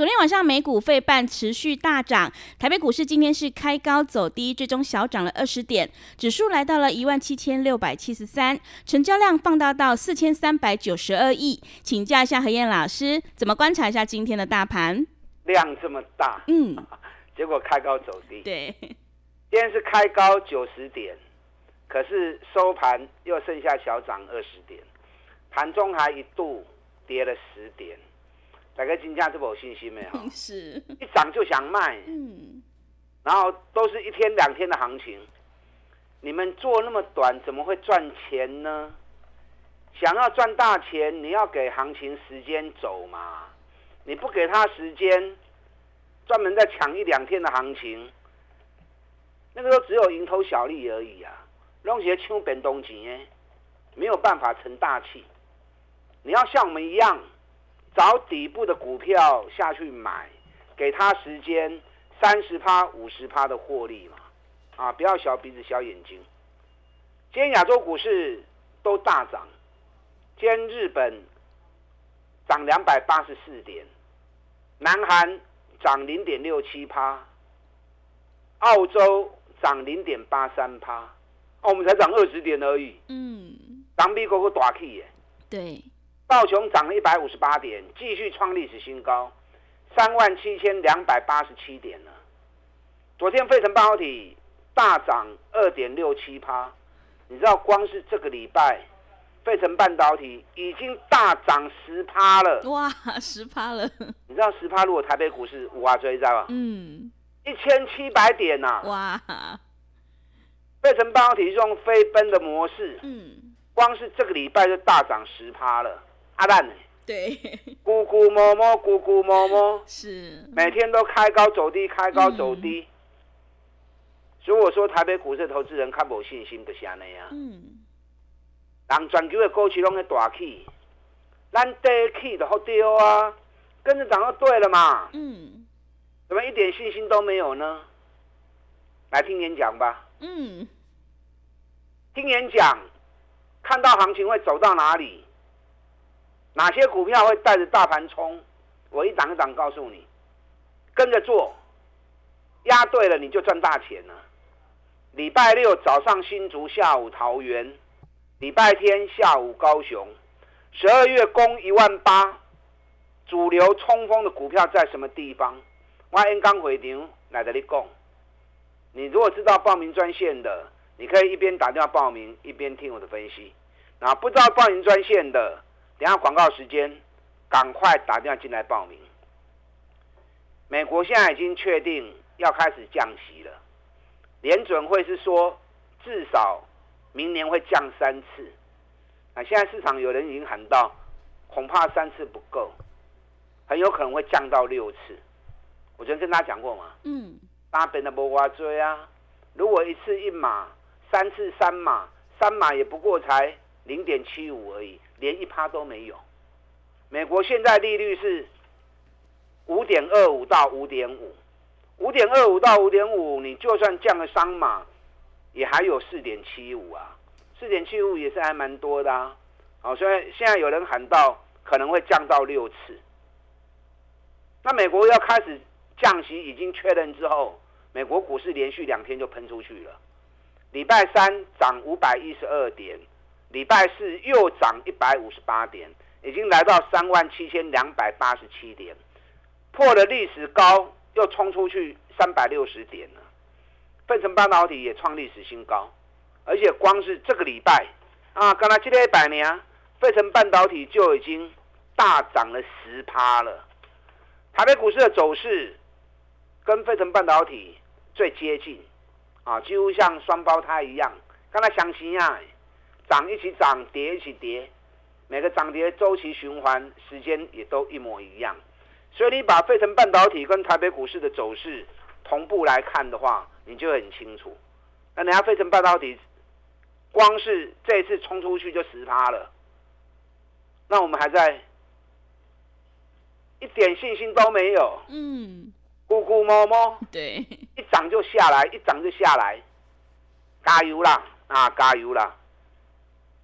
昨天晚上美股费半持续大涨，台北股市今天是开高走低，最终小涨了二十点，指数来到了一万七千六百七十三，成交量放大到四千三百九十二亿。请教一下何燕老师，怎么观察一下今天的大盘？量这么大，嗯，结果开高走低。对，今天是开高九十点，可是收盘又剩下小涨二十点，盘中还一度跌了十点。大概金价这么有信心没有？是，一涨就想卖，嗯，然后都是一天两天的行情，你们做那么短，怎么会赚钱呢？想要赚大钱，你要给行情时间走嘛，你不给他时间，专门在抢一两天的行情，那个都只有蝇头小利而已啊，弄些抢本东钱，没有办法成大器。你要像我们一样。找底部的股票下去买，给他时间三十趴、五十趴的获利嘛，啊，不要小鼻子小眼睛。今天亚洲股市都大涨，今天日本涨两百八十四点，南韩涨零点六七趴，澳洲涨零点八三趴，哦，我们才涨二十点而已。嗯，当比嗰个大气耶。对。道琼涨了一百五十八点，继续创历史新高，三万七千两百八十七点呢。昨天费城半导体大涨二点六七趴，你知道光是这个礼拜，费城半导体已经大涨十趴了。哇，十趴了！你知道十趴如果台北股市五啊追，知道吧？嗯，一千七百点呐！哇，费城半导体用飞奔的模式，嗯，光是这个礼拜就大涨十趴了。阿蛋呢？对，咕咕摸摸，咕咕摸摸，是每天都开高走低，开高走低。所以我说，台北股市投资人看无信心的是安尼啊。嗯，人全球的股市拢在大起，咱低起的好丢啊，跟着涨就对了嘛。嗯，怎么一点信心都没有呢？来听演讲吧。嗯，听演讲，看到行情会走到哪里？哪些股票会带着大盘冲？我一档一档告诉你，跟着做，压对了你就赚大钱了。礼拜六早上新竹，下午桃园，礼拜天下午高雄。十二月供一万八，主流冲锋的股票在什么地方？我因刚回场来这里讲。你如果知道报名专线的，你可以一边打电话报名，一边听我的分析。那不知道报名专线的？等下广告时间，赶快打电话进来报名。美国现在已经确定要开始降息了，联准会是说至少明年会降三次。啊，现在市场有人已经喊到，恐怕三次不够，很有可能会降到六次。我昨天跟大家讲过嘛，嗯，大家本来不挖追啊，如果一次一码，三次三码，三码也不过才零点七五而已。连一趴都没有。美国现在利率是五点二五到五点五，五点二五到五点五，你就算降个三码，也还有四点七五啊，四点七五也是还蛮多的啊。好，所以现在有人喊到可能会降到六次。那美国要开始降息已经确认之后，美国股市连续两天就喷出去了。礼拜三涨五百一十二点。礼拜四又涨一百五十八点，已经来到三万七千两百八十七点，破了历史高，又冲出去三百六十点了。费城半导体也创历史新高，而且光是这个礼拜啊，刚才今天一百年，费城半导体就已经大涨了十趴了。台北股市的走势跟费城半导体最接近啊，几乎像双胞胎一样，跟它相亲啊，涨一起涨，跌一起跌，每个涨跌周期循环时间也都一模一样。所以你把费城半导体跟台北股市的走势同步来看的话，你就很清楚。那人家费城半导体光是这一次冲出去就十趴了，那我们还在一点信心都没有，嗯，咕咕摸摸，对，一涨就下来，一涨就下来，加油啦！啊，加油啦！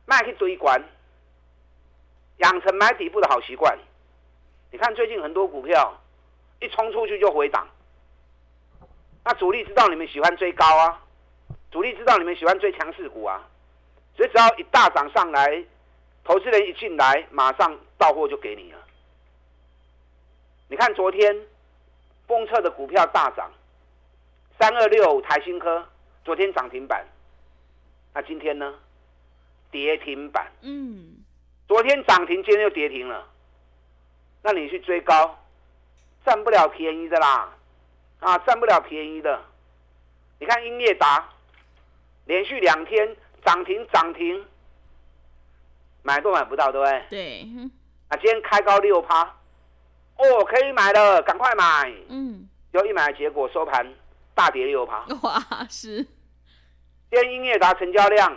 卖去堆关，养成买底部的好习惯。你看最近很多股票一冲出去就回档，那主力知道你们喜欢追高啊，主力知道你们喜欢追强势股啊，所以只要一大涨上来，投资人一进来，马上到货就给你了。你看昨天封测的股票大涨，三二六台新科昨天涨停板，那今天呢跌停板？嗯，昨天涨停，今天又跌停了。那你去追高，占不了便宜的啦，啊，占不了便宜的。你看英业达连续两天涨停涨停，买都买不到，对不对？对，啊，今天开高六趴，哦，可以买了，赶快买。嗯，有一买，结果收盘大跌六趴。哇，是，今天英业达成交量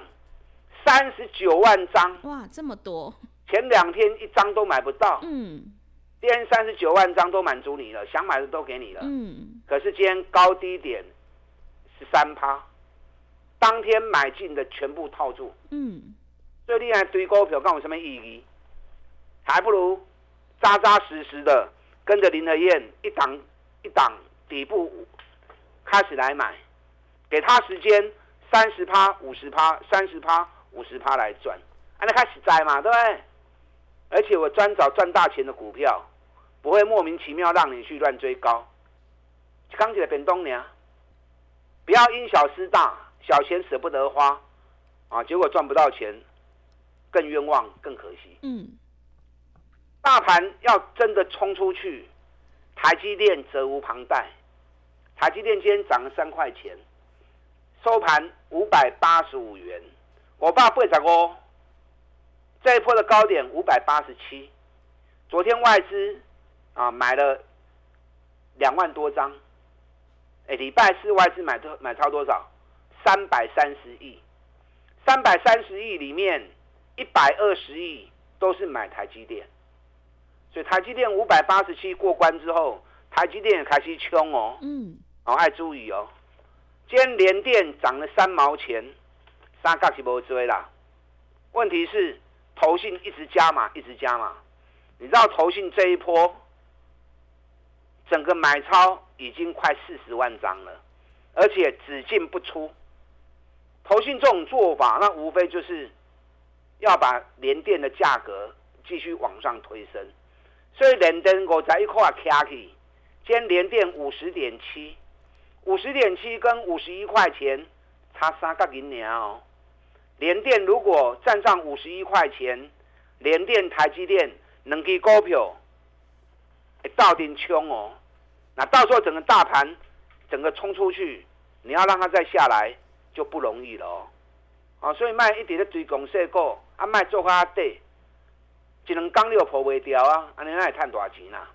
三十九万张，哇，这么多，前两天一张都买不到，嗯。今天三十九万张都满足你了，想买的都给你了。嗯，可是今天高低点十三趴，当天买进的全部套住，嗯，最厉害堆股票干我什么意义？还不如扎扎实实的跟着林和燕一档一档底部开始来买，给他时间三十趴、五十趴、三十趴、五十趴来赚，啊，那开始摘嘛，对不对？而且我专找赚大钱的股票，不会莫名其妙让你去乱追高。刚起来变东娘，不要因小失大，小钱舍不得花，啊，结果赚不到钱，更冤枉，更可惜。嗯，大盘要真的冲出去，台积电责无旁贷。台积电今天涨了三块钱，收盘五百八十五元，我爸八十五。这一波的高点五百八十七，昨天外资啊买了两万多张，哎，礼拜四外资买多买超多少？三百三十亿，三百三十亿里面一百二十亿都是买台积电，所以台积电五百八十七过关之后，台积电也开始冲哦，嗯，哦，爱注意哦，今天联电涨了三毛钱，三角是无追啦，问题是。投信一直加嘛，一直加嘛。你知道投信这一波整个买超已经快四十万张了，而且只进不出。投信这种做法，那无非就是要把联电的价格继续往上推升。所以联电我在一块卡起，今天联电五十点七，五十点七跟五十一块钱差三角银两哦。联电如果站上五十一块钱，联电、台积电能给股票，到顶冲哦。那到时候整个大盘整个冲出去，你要让它再下来就不容易了哦。啊，所以卖一直咧追公司股，啊卖做较底，一两刚六破未掉啊，安尼那会赚多少钱啊？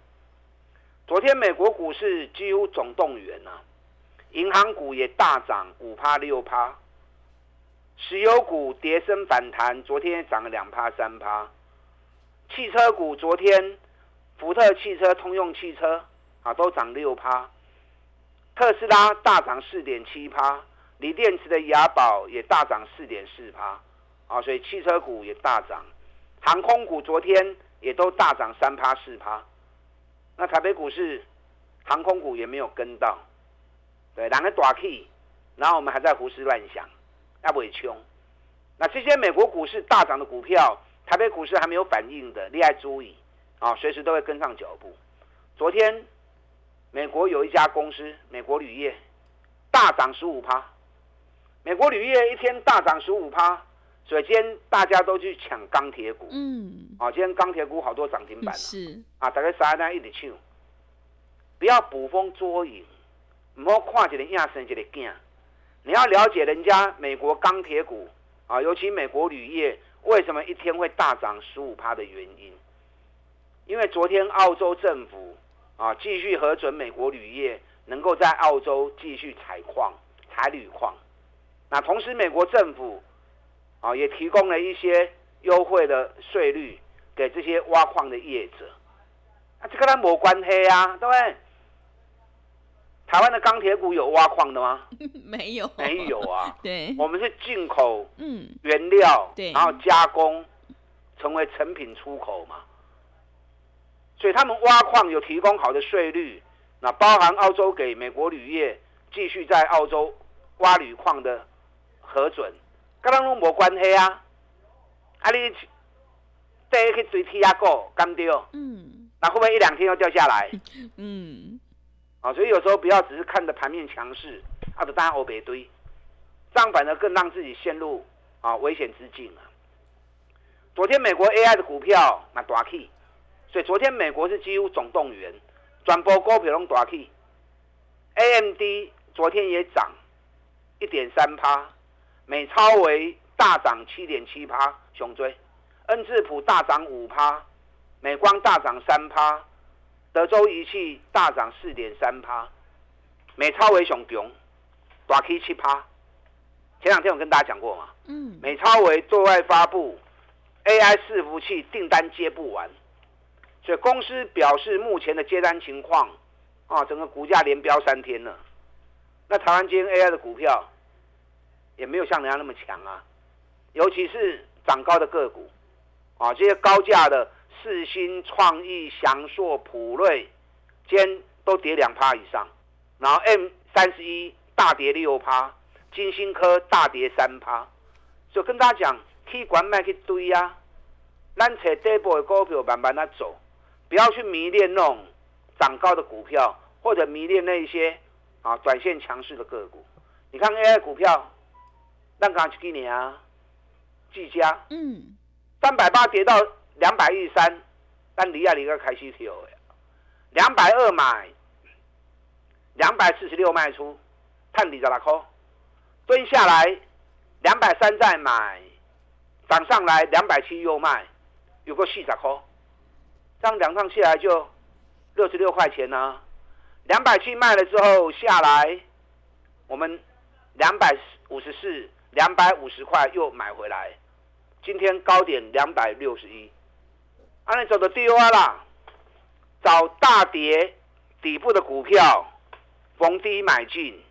昨天美国股市几乎总动员啊，银行股也大涨五趴六趴。石油股跌升反弹，昨天涨了两趴三趴。汽车股昨天，福特汽车、通用汽车啊都涨六趴。特斯拉大涨四点七趴，锂电池的雅宝也大涨四点四趴。啊，所以汽车股也大涨，航空股昨天也都大涨三趴四趴。那台北股市航空股也没有跟到，对，两个大 K，然后我们还在胡思乱想。要不会穷，那这些美国股市大涨的股票，台北股市还没有反应的，厉害注意啊，随时都会跟上脚步。昨天，美国有一家公司，美国铝业大涨十五趴，美国铝业一天大涨十五趴，所以今天大家都去抢钢铁股，嗯，啊，今天钢铁股好多涨停板是啊，大概三单一直抢，不要捕风捉影，唔好看一个影生一个囝。你要了解人家美国钢铁股啊，尤其美国铝业为什么一天会大涨十五趴的原因，因为昨天澳洲政府啊继续核准美国铝业能够在澳洲继续采矿、采铝矿，那同时美国政府啊也提供了一些优惠的税率给这些挖矿的业者，啊，这跟他没关系啊，对不对？台湾的钢铁股有挖矿的吗？没有，没有啊。对，我们是进口嗯，原料，对然后加工成为成品出口嘛。所以他们挖矿有提供好的税率，那包含澳洲给美国铝业继续在澳洲挖铝矿的核准，跟咱拢无关系啊。啊，你第一去追铁啊股，干掉，嗯那会不会一两天又掉下来？嗯，啊，所以有时候不要只是看着盘面强势，啊，就当欧北堆，这样反而更让自己陷入啊危险之境啊。昨天美国 AI 的股票那大起，所以昨天美国是几乎总动员，转播股票拢大起。AMD 昨天也涨一点三趴，美超为大涨七点七趴，熊追，恩智浦大涨五趴，美光大涨三趴。德州仪器大涨四点三趴，美超为熊熊，大 K 七趴。前两天我跟大家讲过嘛，嗯，美超为对外发布 AI 伺服器订单接不完，所以公司表示目前的接单情况啊，整个股价连飙三天了。那台湾今天 AI 的股票也没有像人家那么强啊，尤其是涨高的个股啊，这些高价的世新、创意、翔硕、普瑞，今天都跌两趴以上，然后 M 三十一大跌六趴，金星科大跌三趴，所以跟大家讲，去管卖去堆啊，咱找底部的股票慢慢的走，不要去迷恋那种涨高的股票，或者迷恋那一些啊短线强势的个股。你看 AI 股票，咱刚去几年啊，技嘉嗯，三百八跌到两百一十三，但离啊离个开始跳的，两百二买，两百四十六卖出，探底十六块，蹲下来两百三再买，涨上来两百七又卖，有个四十块，这样两趟下来就六十六块钱呢、两百七卖了之后下来，我们两百五十四、两百五十块又买回来。今天高点两百六十一，按你走的丢啊啦，找大跌底部的股票，逢低买进，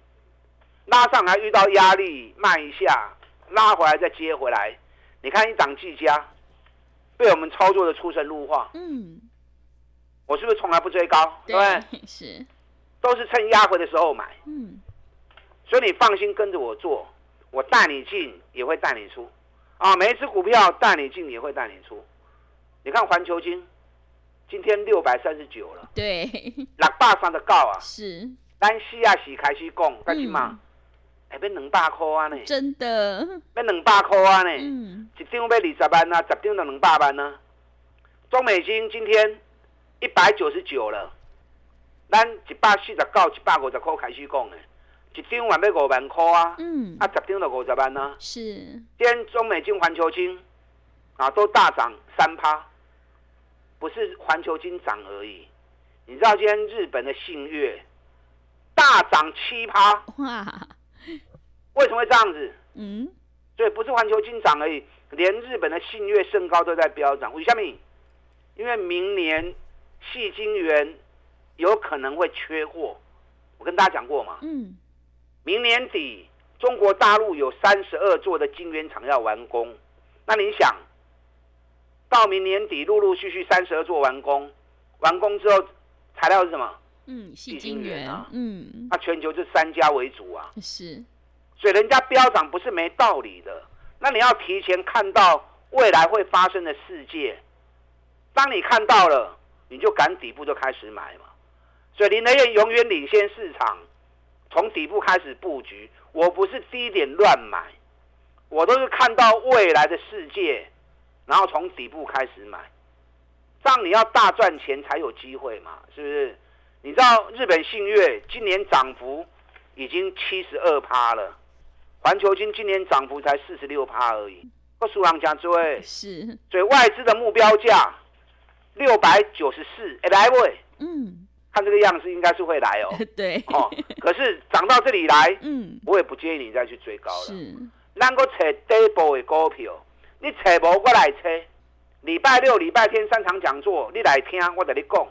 拉上来遇到压力卖一下，拉回来再接回来。你看一档技嘉被我们操作的出神入化，嗯，我是不是从来不追高？对，是，都是趁压回的时候买，嗯，所以你放心跟着我做，我带你进也会带你出，啊，每一只股票带你进也会带你出。你看环球金，今天六百三十九了，对，六百三十九。啊，是，咱四啊是开始讲，干什嘛？哎、要两百块啊呢，真的，要两百块啊呢，嗯，一张要二十万啊，十张就两百万啊。中美金今天一百九十九了，咱一百四十九、一百五十块开始讲的，一张还要五万块啊，嗯。啊，，十张就五十万啊。是，今天中美金、环球金啊都大涨三趴，不是环球金涨而已。你知道今天日本的信越大涨七趴，哇，为什么会这样子？嗯，所以不是环球金涨而已，连日本的信越升高都在飙涨。为什么？因为明年细晶圆有可能会缺货，我跟大家讲过嘛。嗯，明年底中国大陆有三十二座的晶圆厂要完工，那你想，到明年底陆陆续续三十二座完工，完工之后材料是什么？嗯，细细晶晶圆圆啊，嗯，那全球这三家为主啊。是，所以人家飙涨不是没道理的。那你要提前看到未来会发生的世界，当你看到了，你就赶底部就开始买嘛。所以林德燕永远领先市场，从底部开始布局。我不是低点乱买，我都是看到未来的世界，然后从底部开始买。这样你要大赚钱才有机会嘛，是不是？你知道日本信越今年涨幅已经七十二趴了。环球金今年涨幅才四十六趴而已，个数量加追，是，所以外资的目标价六百九十四，哎来喂，嗯，看这个样子应该是会来哦，对，哦，可是涨到这里来，嗯，我也不建议你再去追高了。是，咱个找底部的股票，你找无我来找。礼拜六、礼拜天三场讲座，你来听，我跟你讲。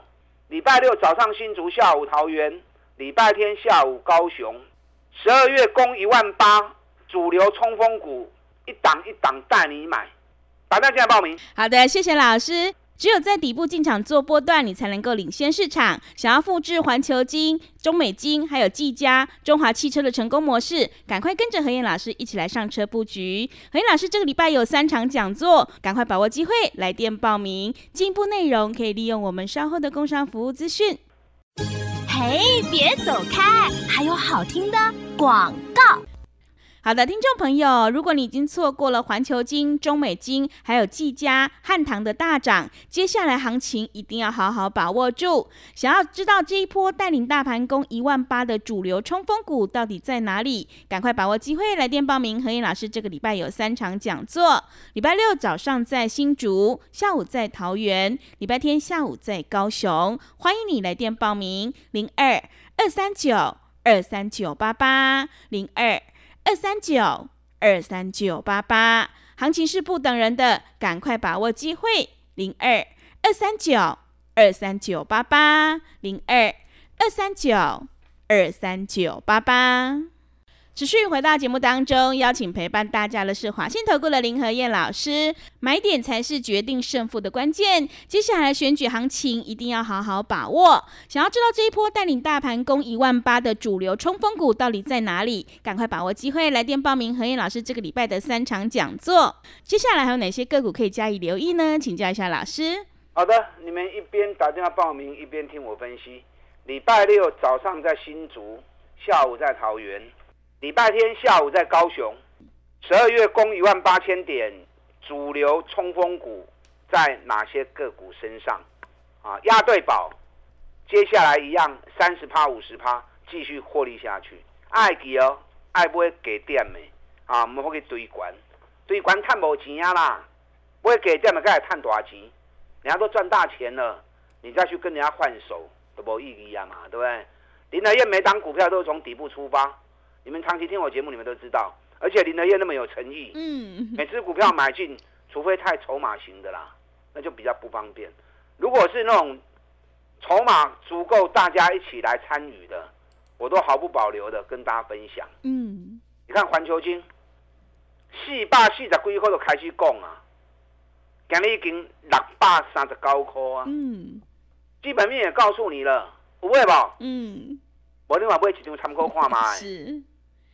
礼拜六早上新竹，下午桃园；礼拜天下午高雄。十二月供一万八，主流冲锋股一档一档带你买，打电话进来报名。好的，谢谢老师。只有在底部进场做波段，你才能够领先市场。想要复制环球金、中美金还有技嘉、中华汽车的成功模式，赶快跟着何燕老师一起来上车布局。何燕老师这个礼拜有三场讲座，赶快把握机会来电报名。进一步内容可以利用我们稍后的工商服务资讯。嘿，别走开，还有好听的广告。好的，听众朋友，如果你已经错过了环球金、中美金，还有技嘉、汉唐的大涨，接下来行情一定要好好把握住。想要知道这一波带领大盘攻一万八的主流冲锋股到底在哪里？赶快把握机会来电报名。何燕老师这个礼拜有三场讲座，礼拜六早上在新竹，下午在桃园，礼拜天下午在高雄。欢迎你来电报名，零二二三九二三九八八零二。二三九二三九八八，行情是不等人的，赶快把握机会。零二二三九二三九八八，零二二三九二三九八八。持续回到节目当中，邀请陪伴大家的是华信投顾的林和燕老师。买点才是决定胜负的关键，接下来选举行情一定要好好把握。想要知道这一波带领大盘攻一万八的主流冲锋股到底在哪里？赶快把握机会，来电报名何燕老师这个礼拜的三场讲座。接下来还有哪些个股可以加以留意呢？请教一下老师。好的，你们一边打电话报名，一边听我分析。礼拜六早上在新竹，下午在桃园。礼拜天下午在高雄，十二月攻一万八千点，主流冲锋股在哪些个股身上？啊，压对宝，接下来一样三十趴五十趴继续获利下去。爱记哦，爱不会给点的啊，唔好去追关，追关赚无钱啊啦，不会给点的，该赚大钱，人家都赚大钱了，你再去跟人家换手都无意义啊嘛，对不对？林德燕每档股票都是从底部出发。你们长期听我节目，你们都知道，而且林德燕那么有诚意，嗯，每次股票买进，除非太筹码型的啦，那就比较不方便。如果是那种筹码足够大家一起来参与的，我都毫不保留的跟大家分享。嗯，你看环球金，四百四十几块都开始讲啊，今日已经六百三十九块啊，嗯，基本面也告诉你了，有会不？嗯，我另外买一张参考看嘛，是，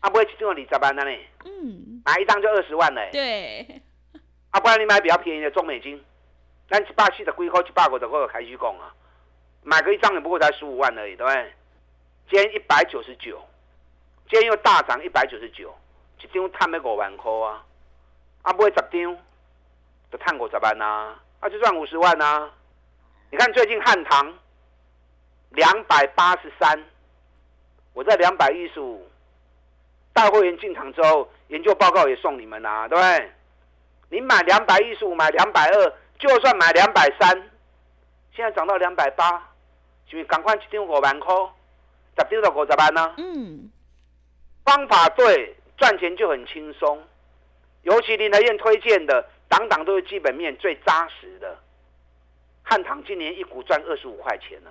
啊买一张二十万的呢，嗯，买一张就二十万嘞。对，啊，不然你买比较便宜的中美金，咱一百四十几块、一百五十块开始讲啊，买个一张也不过才十五万而已，对不对？今天一百九十九，今天又大涨一百九十九，一张赚了五万块啊，啊买十张就赚五十万呐、啊，就赚五十万呐、你看最近汉唐两百八十三，我在两百一十五，大会员进场之后，研究报告也送你们啦、对不对？你买两百一十五，买两百二，就算买两百三，现在涨到两百八，是不是赶快一张五万块，十张就五十万呢、嗯，方法对，赚钱就很轻松。尤其林德燕推荐的，档档都是基本面最扎实的。汉唐今年一股赚二十五块钱呢，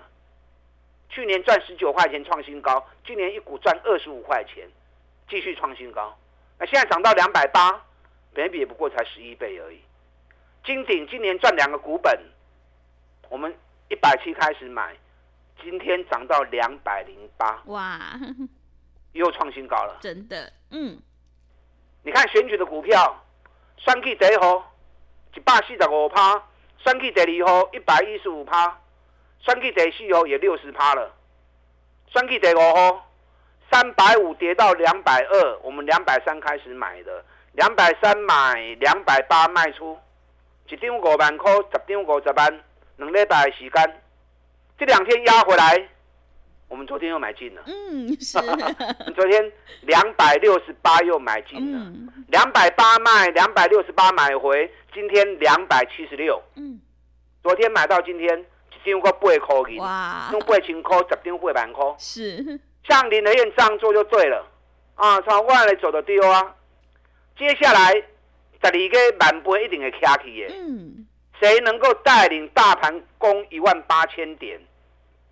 去年赚十九块钱创新高，今年一股赚二十五块钱，继续创新高。那现在涨到两百八，本比也不过才十一倍而已。金鼎今年赚两个股本，我们一百七开始买，今天涨到两百零八，哇，又创新高了。真的，嗯，你看选举的股票，算计第一号一百四十五趴，选举第二号一百一十五趴，选举第四号也六十趴了，选举第五号三百五跌到两百二，我们两百三开始买的，两百三买，两百八卖出，一张五万块，十张五十万，两礼拜的时间，这两天压回来，我们昨天又买进了。嗯，是。昨天两百六十八又买进了，两百八卖，两百六十八买回，今天两百七十六。嗯，昨天买到今天，一张过八块银，哇，用八千块，十张八万块。是，像林德燕这样做就对了啊，从外来走的丢啊。接下来十二个万倍一定会卡起的。嗯，谁能够带领大盘攻一万八千点？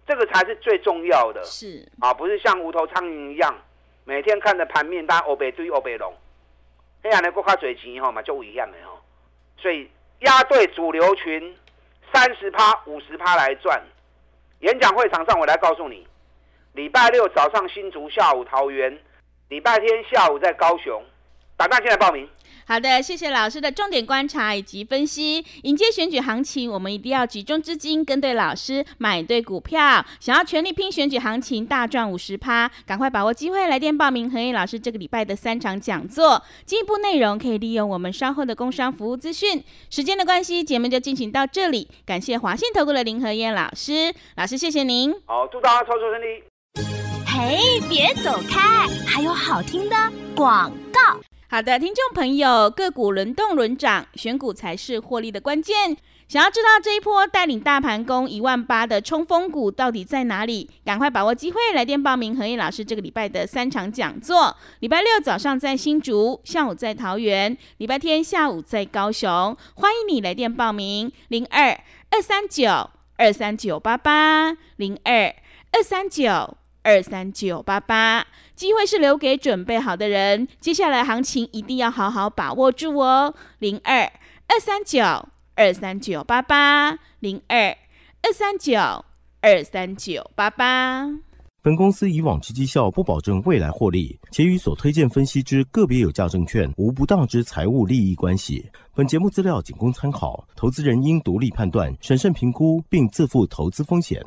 这个才是最重要的，是啊，不是像无头苍蝇一样，每天看着盘面，大家欧北追欧北龙，黑暗的国卡嘴钱吼嘛就危险的吼，所以压对主流群三十趴五十趴来赚。演讲会场上我来告诉你，礼拜六早上新竹，下午桃园，礼拜天下午在高雄，打大进来报名。好的，谢谢老师的重点观察以及分析。迎接选举行情，我们一定要集中资金，跟对老师，买对股票。想要全力拼选举行情，大赚五十趴，赶快把握机会，来电报名何燕老师这个礼拜的三场讲座。进一步内容可以利用我们稍后的工商服务资讯。时间的关系，节目就进行到这里。感谢华信投顾的林何燕老师，老师谢谢您。好，祝大家操作顺利。嘿，别走开，还有好听的广告。好的，听众朋友，个股轮动轮涨，选股才是获利的关键。想要知道这一波带领大盘攻一万八的冲锋股到底在哪里？赶快把握机会，来电报名何燕老师这个礼拜的三场讲座。礼拜六早上在新竹，下午在桃园，礼拜天下午在高雄。欢迎你来电报名：零二二三九二三九八八零二二三九二三九八八。机会是留给准备好的人，接下来行情一定要好好把握住哦。零二二三九二三九八八，零二二三九二三九八八。本公司以往之绩效不保证未来获利，且与所推荐分析之个别有价证券无不当之财务利益关系。本节目资料仅供参考，投资人应独立判断、审慎评估，并自负投资风险。